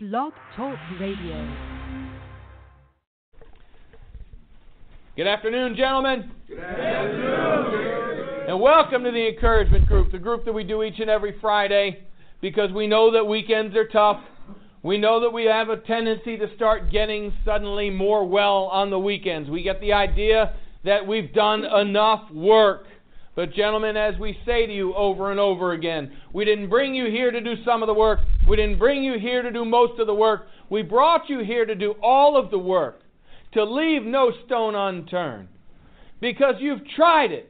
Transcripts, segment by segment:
Blog Talk Radio. Good afternoon, gentlemen. Good afternoon. And welcome to the encouragement group, the group that we do each and every Friday because we know that weekends are tough. We know that we have a tendency to start getting suddenly more well on the weekends. We get the idea that we've done enough work. But, gentlemen, as we say to you over and over again, we didn't bring you here to do some of the work. We didn't bring you here to do most of the work. We brought you here to do all of the work, to leave no stone unturned. Because you've tried it.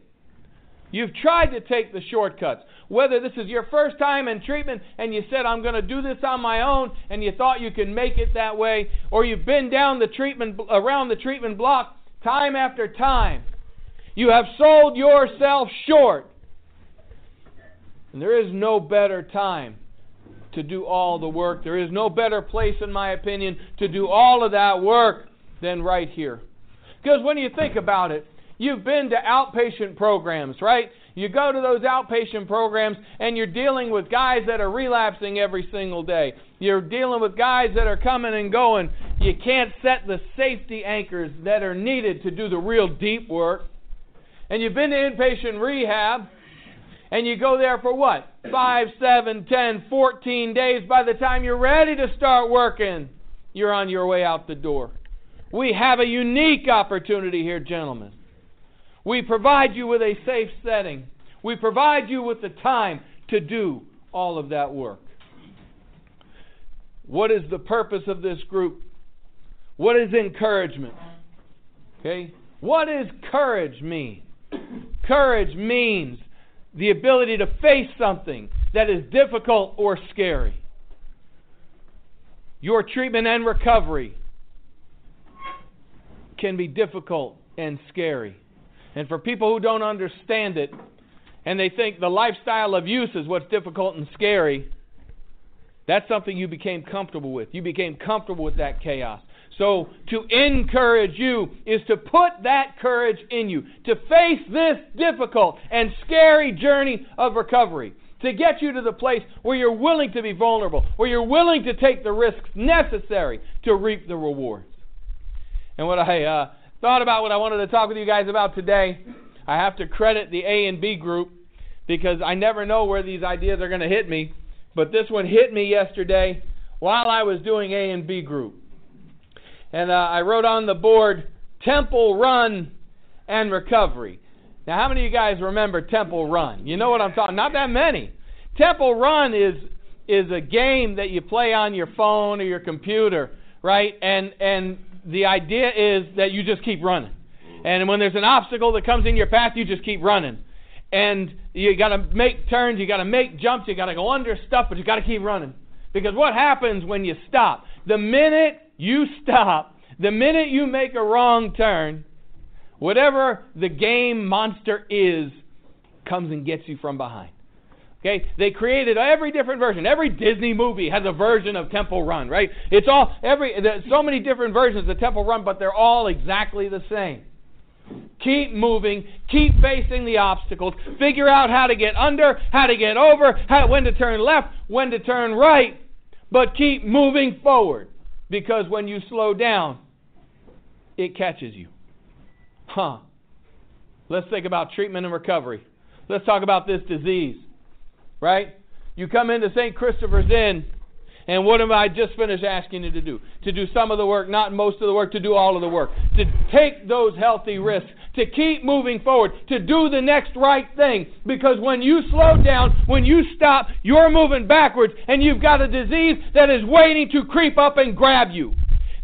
You've tried to take the shortcuts. Whether this is your first time in treatment and you said, I'm going to do this on my own, and you thought you could make it that way, or you've been down the treatment, around the treatment block time after time you have sold yourself short. And there is no better time to do all the work. There is no better place, in my opinion, to do all of that work than right here. Because when you think about it, you've been to outpatient programs, right? You go to those outpatient programs and you're dealing with guys that are relapsing every single day. You're dealing with guys that are coming and going. You can't set the safety anchors that are needed to do the real deep work and you've been to inpatient rehab, and you go there for what? Five, seven, ten, fourteen days. By the time you're ready to start working, you're on your way out the door. We have a unique opportunity here, gentlemen. We provide you with a safe setting. We provide you with the time to do all of that work. What is the purpose of this group? What is encouragement? Okay? What does courage mean? Courage means the ability to face something that is difficult or scary. Your treatment and recovery can be difficult and scary. And for people who don't understand it, and they think the lifestyle of use is what's difficult and scary, that's something you became comfortable with. You became comfortable with that chaos. So, to encourage you is to put that courage in you, to face this difficult and scary journey of recovery, to get you to the place where you're willing to be vulnerable, where you're willing to take the risks necessary to reap the rewards. And what I uh, thought about, what I wanted to talk with you guys about today, I have to credit the A and B group because I never know where these ideas are going to hit me. But this one hit me yesterday while I was doing A and B group and uh, I wrote on the board Temple Run and Recovery. Now, how many of you guys remember Temple Run? You know what I'm talking? Not that many. Temple Run is is a game that you play on your phone or your computer, right? And and the idea is that you just keep running. And when there's an obstacle that comes in your path, you just keep running. And you got to make turns, you got to make jumps, you got to go under stuff, but you got to keep running. Because what happens when you stop? The minute you stop, the minute you make a wrong turn, whatever the game monster is comes and gets you from behind. Okay, they created every different version. Every Disney movie has a version of Temple Run, right? It's all every there's so many different versions of Temple Run, but they're all exactly the same. Keep moving, keep facing the obstacles, figure out how to get under, how to get over, how, when to turn left, when to turn right, but keep moving forward. Because when you slow down, it catches you. Huh. Let's think about treatment and recovery. Let's talk about this disease. Right? You come into St. Christopher's Inn, and what am I just finished asking you to do? To do some of the work, not most of the work, to do all of the work. To take those healthy risks to keep moving forward, to do the next right thing. Because when you slow down, when you stop, you're moving backwards and you've got a disease that is waiting to creep up and grab you.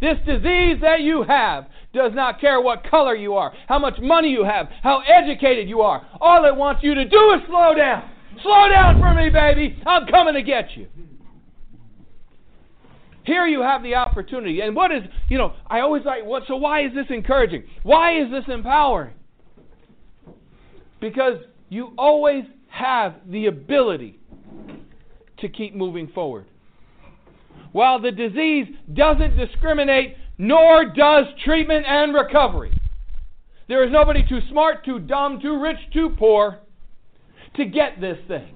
This disease that you have does not care what color you are, how much money you have, how educated you are. All it wants you to do is slow down. Slow down for me, baby. I'm coming to get you. Here you have the opportunity. And what is, you know, I always like, what, so why is this encouraging? Why is this empowering? Because you always have the ability to keep moving forward. While the disease doesn't discriminate, nor does treatment and recovery. There is nobody too smart, too dumb, too rich, too poor to get this thing.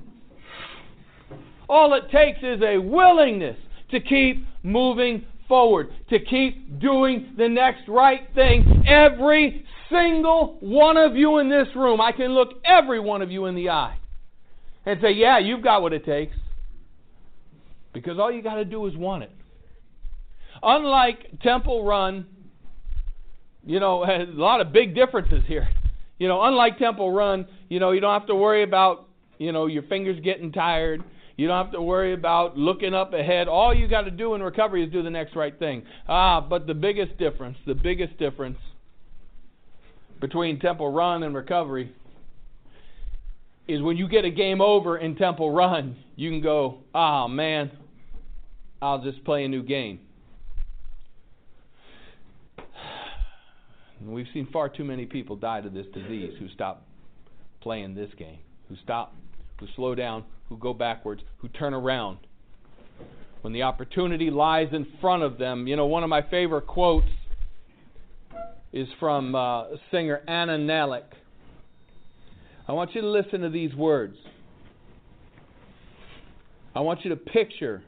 All it takes is a willingness to keep moving forward, to keep doing the next right thing. Every single one of you in this room, I can look every one of you in the eye and say, Yeah, you've got what it takes. Because all you got to do is want it. Unlike Temple Run, you know, a lot of big differences here. You know, unlike Temple Run, you know, you don't have to worry about, you know, your fingers getting tired. You don't have to worry about looking up ahead. All you got to do in recovery is do the next right thing. Ah, but the biggest difference, the biggest difference between Temple Run and recovery is when you get a game over in Temple Run, you can go, ah, man, I'll just play a new game. We've seen far too many people die to this disease who stop playing this game, who stop, who slow down, who go backwards, who turn around. When the opportunity lies in front of them, you know, one of my favorite quotes is from uh, singer Anna Nalick. I want you to listen to these words. I want you to picture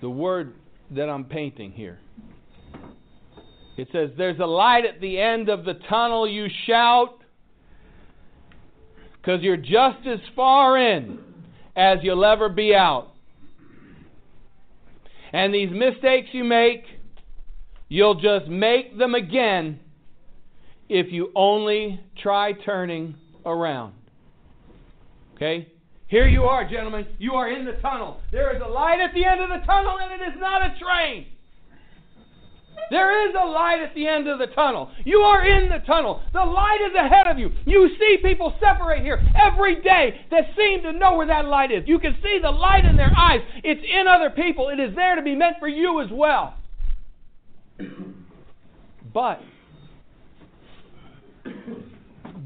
the word that I'm painting here. It says, There's a light at the end of the tunnel, you shout, because you're just as far in as you'll ever be out. And these mistakes you make, you'll just make them again if you only try turning around. Okay? Here you are, gentlemen. You are in the tunnel. There is a light at the end of the tunnel, and it is not a train. There is a light at the end of the tunnel. You are in the tunnel. The light is ahead of you. You see people separate here every day that seem to know where that light is. You can see the light in their eyes. It's in other people. It is there to be meant for you as well. But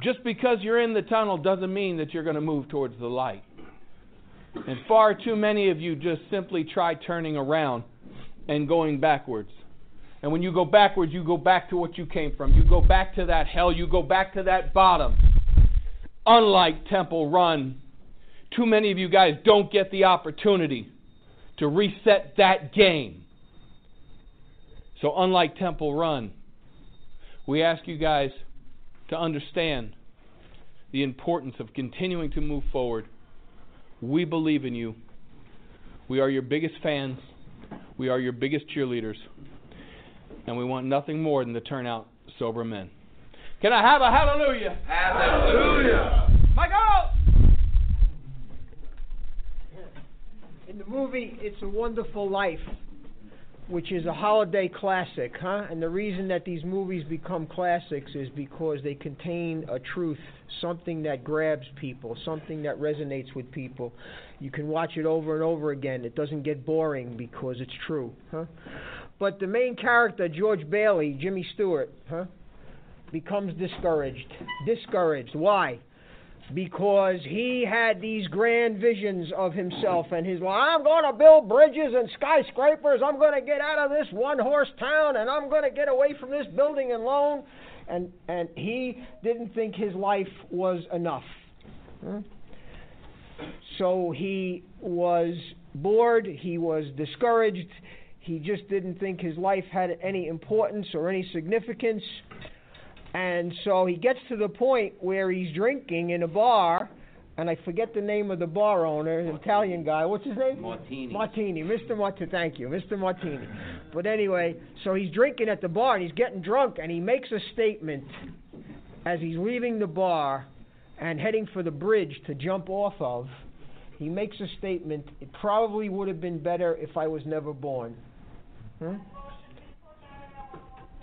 just because you're in the tunnel doesn't mean that you're going to move towards the light. And far too many of you just simply try turning around and going backwards. And when you go backwards, you go back to what you came from. You go back to that hell. You go back to that bottom. Unlike Temple Run, too many of you guys don't get the opportunity to reset that game. So, unlike Temple Run, we ask you guys to understand the importance of continuing to move forward. We believe in you. We are your biggest fans. We are your biggest cheerleaders and we want nothing more than to turn out sober men. Can I have a hallelujah? Hallelujah. My God! In the movie It's a Wonderful Life, which is a holiday classic, huh? And the reason that these movies become classics is because they contain a truth, something that grabs people, something that resonates with people. You can watch it over and over again. It doesn't get boring because it's true, huh? But the main character, George Bailey, Jimmy Stewart, huh, becomes discouraged. Discouraged. Why? Because he had these grand visions of himself and his, well, I'm going to build bridges and skyscrapers. I'm going to get out of this one horse town and I'm going to get away from this building and loan. And, and he didn't think his life was enough. Huh? So he was bored, he was discouraged, he just didn't think his life had any importance or any significance. And so he gets to the point where he's drinking in a bar, and I forget the name of the bar owner, an Italian guy. What's his name? Martini. Martini, Mr. Martini. Thank you, Mr. Martini. But anyway, so he's drinking at the bar and he's getting drunk, and he makes a statement as he's leaving the bar and heading for the bridge to jump off of. He makes a statement. It probably would have been better if I was never born. Hmm?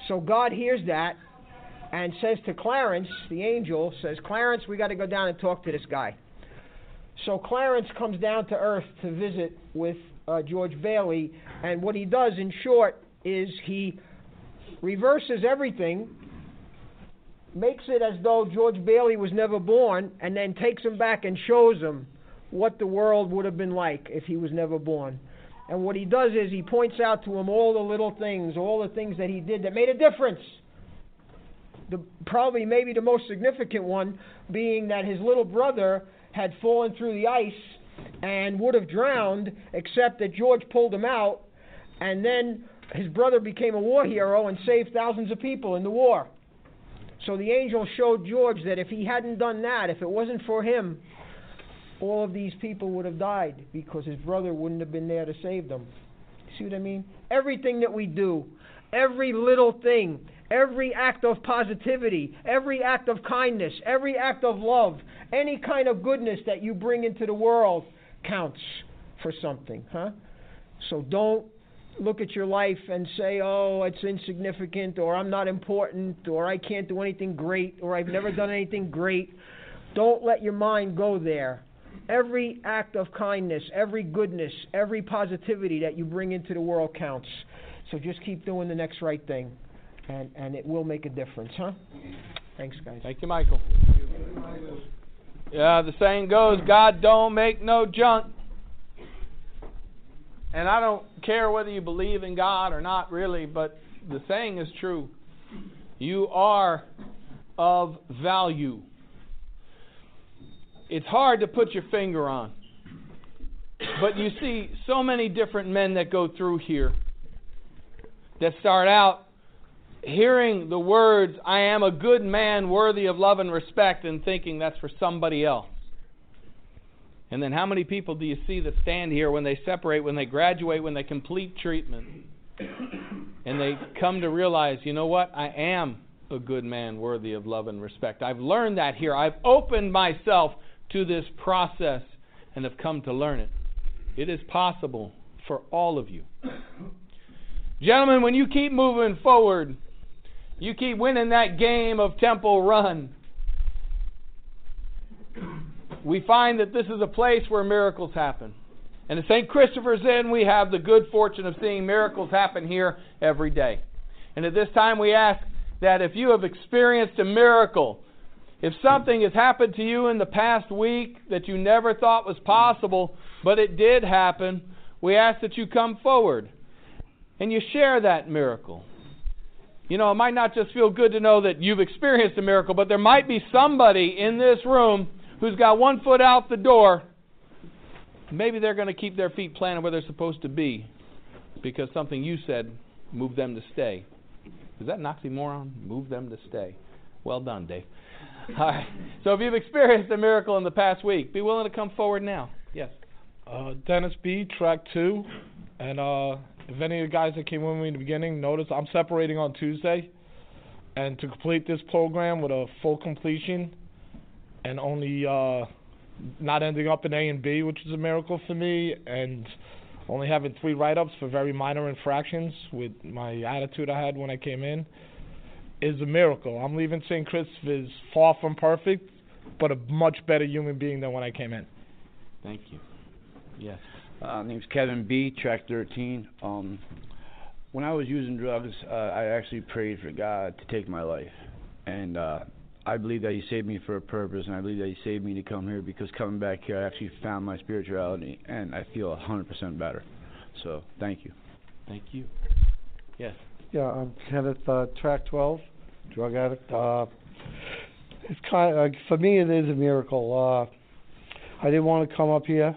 So God hears that and says to Clarence, the angel, says, Clarence, we got to go down and talk to this guy. So Clarence comes down to earth to visit with uh, George Bailey, and what he does, in short, is he reverses everything, makes it as though George Bailey was never born, and then takes him back and shows him what the world would have been like if he was never born. And what he does is he points out to him all the little things, all the things that he did that made a difference. The, probably, maybe the most significant one being that his little brother had fallen through the ice and would have drowned, except that George pulled him out, and then his brother became a war hero and saved thousands of people in the war. So the angel showed George that if he hadn't done that, if it wasn't for him, all of these people would have died because his brother wouldn't have been there to save them. See what I mean? Everything that we do, every little thing, every act of positivity, every act of kindness, every act of love, any kind of goodness that you bring into the world counts for something, huh? So don't look at your life and say, oh, it's insignificant, or I'm not important, or I can't do anything great, or I've never done anything great. Don't let your mind go there. Every act of kindness, every goodness, every positivity that you bring into the world counts. So just keep doing the next right thing, and, and it will make a difference, huh? Thanks, guys. Thank you, Michael. Yeah, the saying goes, God don't make no junk. And I don't care whether you believe in God or not, really, but the saying is true. You are of value. It's hard to put your finger on. But you see so many different men that go through here that start out hearing the words, I am a good man worthy of love and respect, and thinking that's for somebody else. And then how many people do you see that stand here when they separate, when they graduate, when they complete treatment, and they come to realize, you know what? I am a good man worthy of love and respect. I've learned that here. I've opened myself to this process and have come to learn it. It is possible for all of you. Gentlemen, when you keep moving forward, you keep winning that game of Temple Run we find that this is a place where miracles happen. And at St. Christopher's Inn, we have the good fortune of seeing miracles happen here every day. And at this time, we ask that if you have experienced a miracle, if something has happened to you in the past week that you never thought was possible, but it did happen, we ask that you come forward and you share that miracle. You know, it might not just feel good to know that you've experienced a miracle, but there might be somebody in this room who's got one foot out the door, maybe they're going to keep their feet planted where they're supposed to be because something you said moved them to stay. Is that an oxymoron? Move them to stay. Well done, Dave. All right. So if you've experienced a miracle in the past week, be willing to come forward now. Yes. Uh, Dennis B, track two. And uh, if any of the guys that came with me in the beginning notice, I'm separating on Tuesday. And to complete this program with a full completion, and only uh, not ending up in A and B, which is a miracle for me, and only having three write-ups for very minor infractions with my attitude I had when I came in is a miracle. I'm leaving St. Christopher's far from perfect, but a much better human being than when I came in. Thank you. Yes. Uh, name's Kevin B. Track 13. Um, when I was using drugs, uh, I actually prayed for God to take my life, and uh, I believe that He saved me for a purpose, and I believe that He saved me to come here because coming back here, I actually found my spirituality, and I feel 100% better. So, thank you. Thank you. Yes. Yeah, I'm Kenneth, uh, track 12, drug addict. Uh, it's kind of, uh, for me, it is a miracle. Uh, I didn't want to come up here.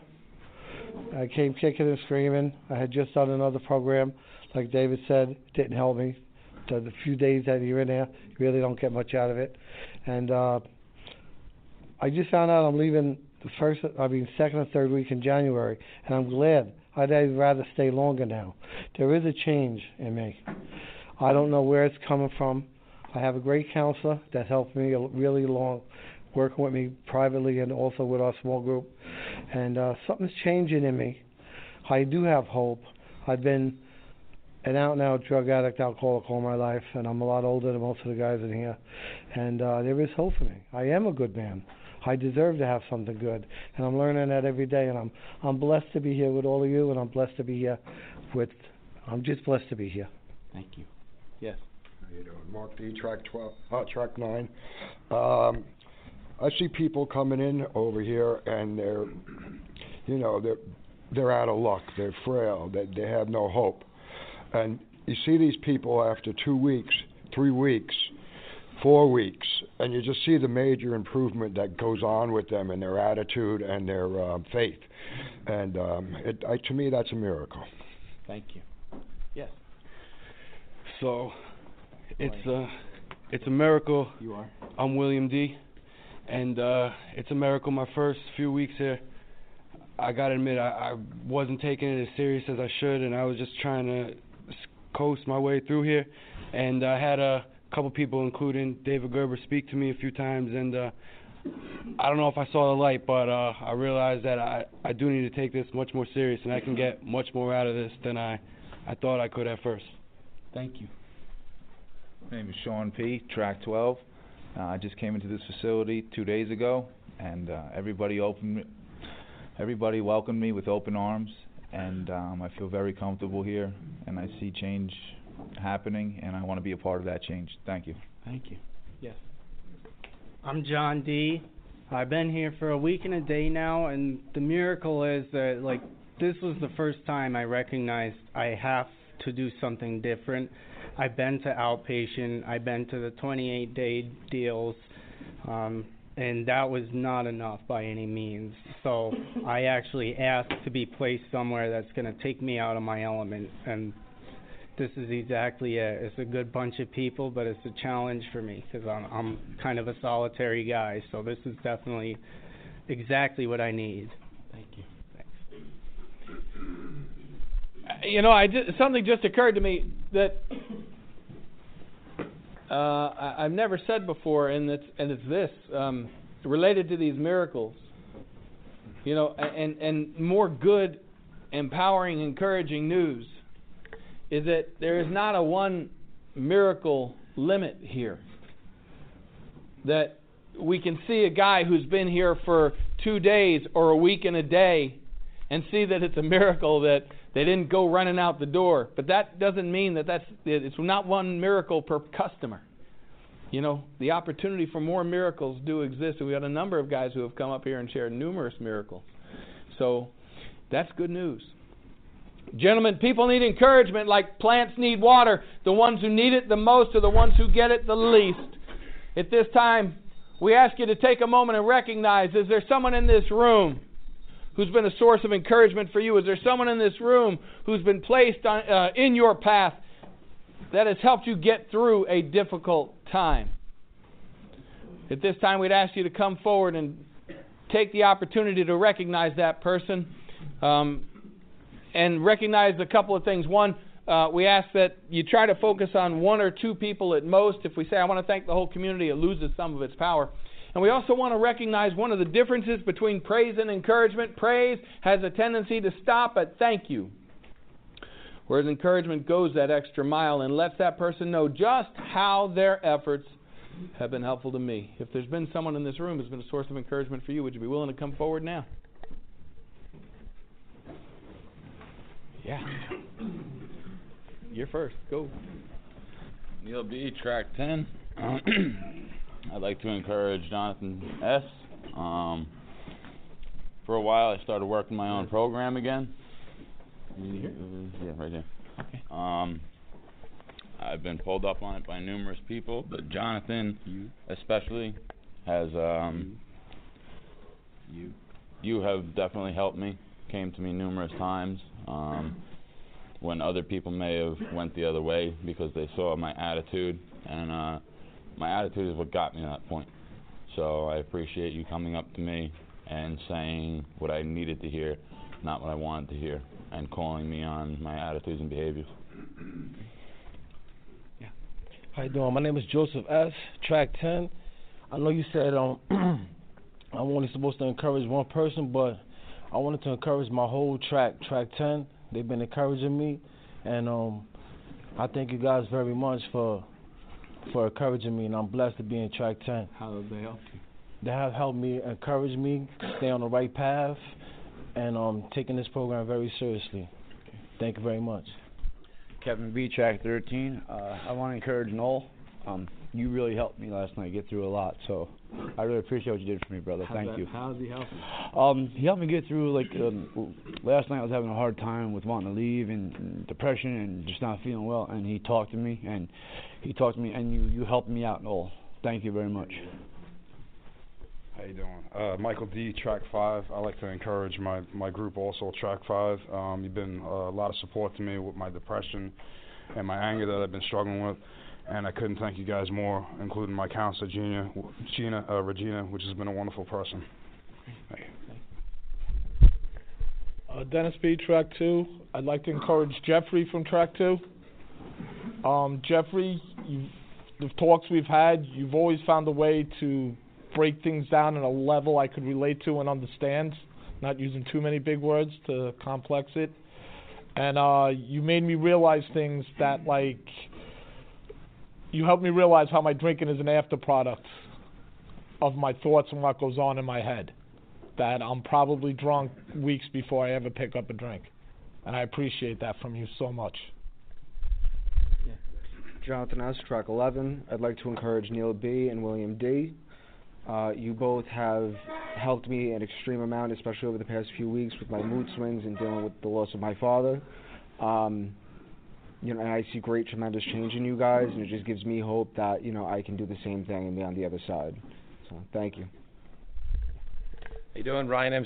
I came kicking and screaming. I had just done another program. Like David said, didn't help me. The, the few days that you're in there, you really don't get much out of it and uh, I just found out I'm leaving the first, I mean, second or third week in January, and I'm glad. I'd rather stay longer now. There is a change in me. I don't know where it's coming from. I have a great counselor that helped me really long, working with me privately and also with our small group. And uh, something's changing in me. I do have hope. I've been an out and out drug addict, alcoholic all my life, and I'm a lot older than most of the guys in here. And uh, there is hope for me. I am a good man. I deserve to have something good, and I'm learning that every day. And I'm I'm blessed to be here with all of you, and I'm blessed to be here with. I'm just blessed to be here. Thank you. Yes. How you doing, Mark D. Track twelve, uh, track nine. Um, I see people coming in over here, and they're, you know, they're they're out of luck. They're frail. They they have no hope and you see these people after two weeks, three weeks, four weeks, and you just see the major improvement that goes on with them and their attitude and their uh, faith. And um, it, I, to me, that's a miracle. Thank you. Yes. So, it's a it's a miracle. You are. I'm William D, and uh, it's a miracle. My first few weeks here, I gotta admit, I, I wasn't taking it as serious as I should, and I was just trying to coast my way through here. And I had a couple people, including David Gerber, speak to me a few times, and uh, I don't know if I saw the light, but uh, I realized that I I do need to take this much more serious, and I can get much more out of this than I I thought I could at first. Thank you. My name is Sean P. Track 12. Uh, I just came into this facility two days ago, and uh, everybody opened, everybody welcomed me with open arms, and um, I feel very comfortable here, and I see change happening, and I want to be a part of that change. Thank you. Thank you. Yes. I'm John D. I've been here for a week and a day now, and the miracle is that, like, this was the first time I recognized I have to do something different. I've been to outpatient, I've been to the 28 day deals, um, and that was not enough by any means. So I actually asked to be placed somewhere that's going to take me out of my element, and this is exactly it. It's a good bunch of people, but it's a challenge for me because I'm, I'm kind of a solitary guy. So this is definitely exactly what I need. Thank you. You know, I just, something just occurred to me that uh, I, I've never said before, and it's and it's this um, related to these miracles. You know, and and more good, empowering, encouraging news is that there is not a one miracle limit here. That we can see a guy who's been here for two days or a week and a day and see that it's a miracle that they didn't go running out the door. But that doesn't mean that that's it's not one miracle per customer. You know, the opportunity for more miracles do exist, and we got a number of guys who have come up here and shared numerous miracles. So that's good news. Gentlemen, people need encouragement like plants need water. The ones who need it the most are the ones who get it the least. At this time, we ask you to take a moment and recognize is there someone in this room who's been a source of encouragement for you? Is there someone in this room who's been placed on, uh, in your path that has helped you get through a difficult time? At this time, we'd ask you to come forward and take the opportunity to recognize that person um, and recognize a couple of things. One, uh, we ask that you try to focus on one or two people at most. If we say, I want to thank the whole community, it loses some of its power. And we also want to recognize one of the differences between praise and encouragement. Praise has a tendency to stop at thank you, whereas encouragement goes that extra mile and lets that person know just how their efforts have been helpful to me. If there's been someone in this room who's been a source of encouragement for you, would you be willing to come forward now? Yeah. You're first. Go. Neil B, track 10. I'd like to encourage Jonathan S. Um, for a while, I started working my own program again. Yeah, right here. Okay. Um, I've been pulled up on it by numerous people, but Jonathan, You. especially, has um, You. you have definitely helped me. Came to me numerous times um, when other people may have went the other way because they saw my attitude, and uh, my attitude is what got me to that point. So I appreciate you coming up to me and saying what I needed to hear, not what I wanted to hear, and calling me on my attitudes and behaviors. Yeah. How you doing? My name is Joseph S. Track 10. I know you said um I'm only supposed to encourage one person, but I wanted to encourage my whole track, track 10. They've been encouraging me, and um I thank you guys very much for for encouraging me, and I'm blessed to be in track 10. How have they helped you? They have helped me, encourage me, stay on the right path, and um taking this program very seriously. Thank you very much. Kevin B, track 13. Uh, I want to encourage Noel. Um, you really helped me last night get through a lot, so I really appreciate what you did for me, brother. How's Thank that- you. How's he helping? Um, he helped me get through like um, last night. I was having a hard time with wanting to leave and, and depression and just not feeling well. And he talked to me and he talked to me and you you helped me out, Noel. Thank you very much. How you doing? Uh, Michael D, Track Five. I like to encourage my my group also, Track Five. Um, you've been uh, a lot of support to me with my depression and my anger that I've been struggling with, and I couldn't thank you guys more, including my counselor, Gina, Gina, uh, Regina, which has been a wonderful person. Thank you. Uh, Dennis B, track two. I'd like to encourage Jeffrey from track two. Um, Jeffrey, the talks we've had, you've always found a way to break things down in a level I could relate to and understand, not using too many big words to complex it. And uh, you made me realize things that, like, you helped me realize how my drinking is an after product of my thoughts and what goes on in my head. That I'm probably drunk weeks before I ever pick up a drink. And I appreciate that from you so much. Jonathan S., track 11. I'd like to encourage Neil B. and William D. Uh, you both have helped me an extreme amount, especially over the past few weeks with my mood swings and dealing with the loss of my father. Um, you know, and I see great, tremendous change in you guys, and it just gives me hope that you know I can do the same thing and be on the other side. So, thank you. How you doing, Ryan M.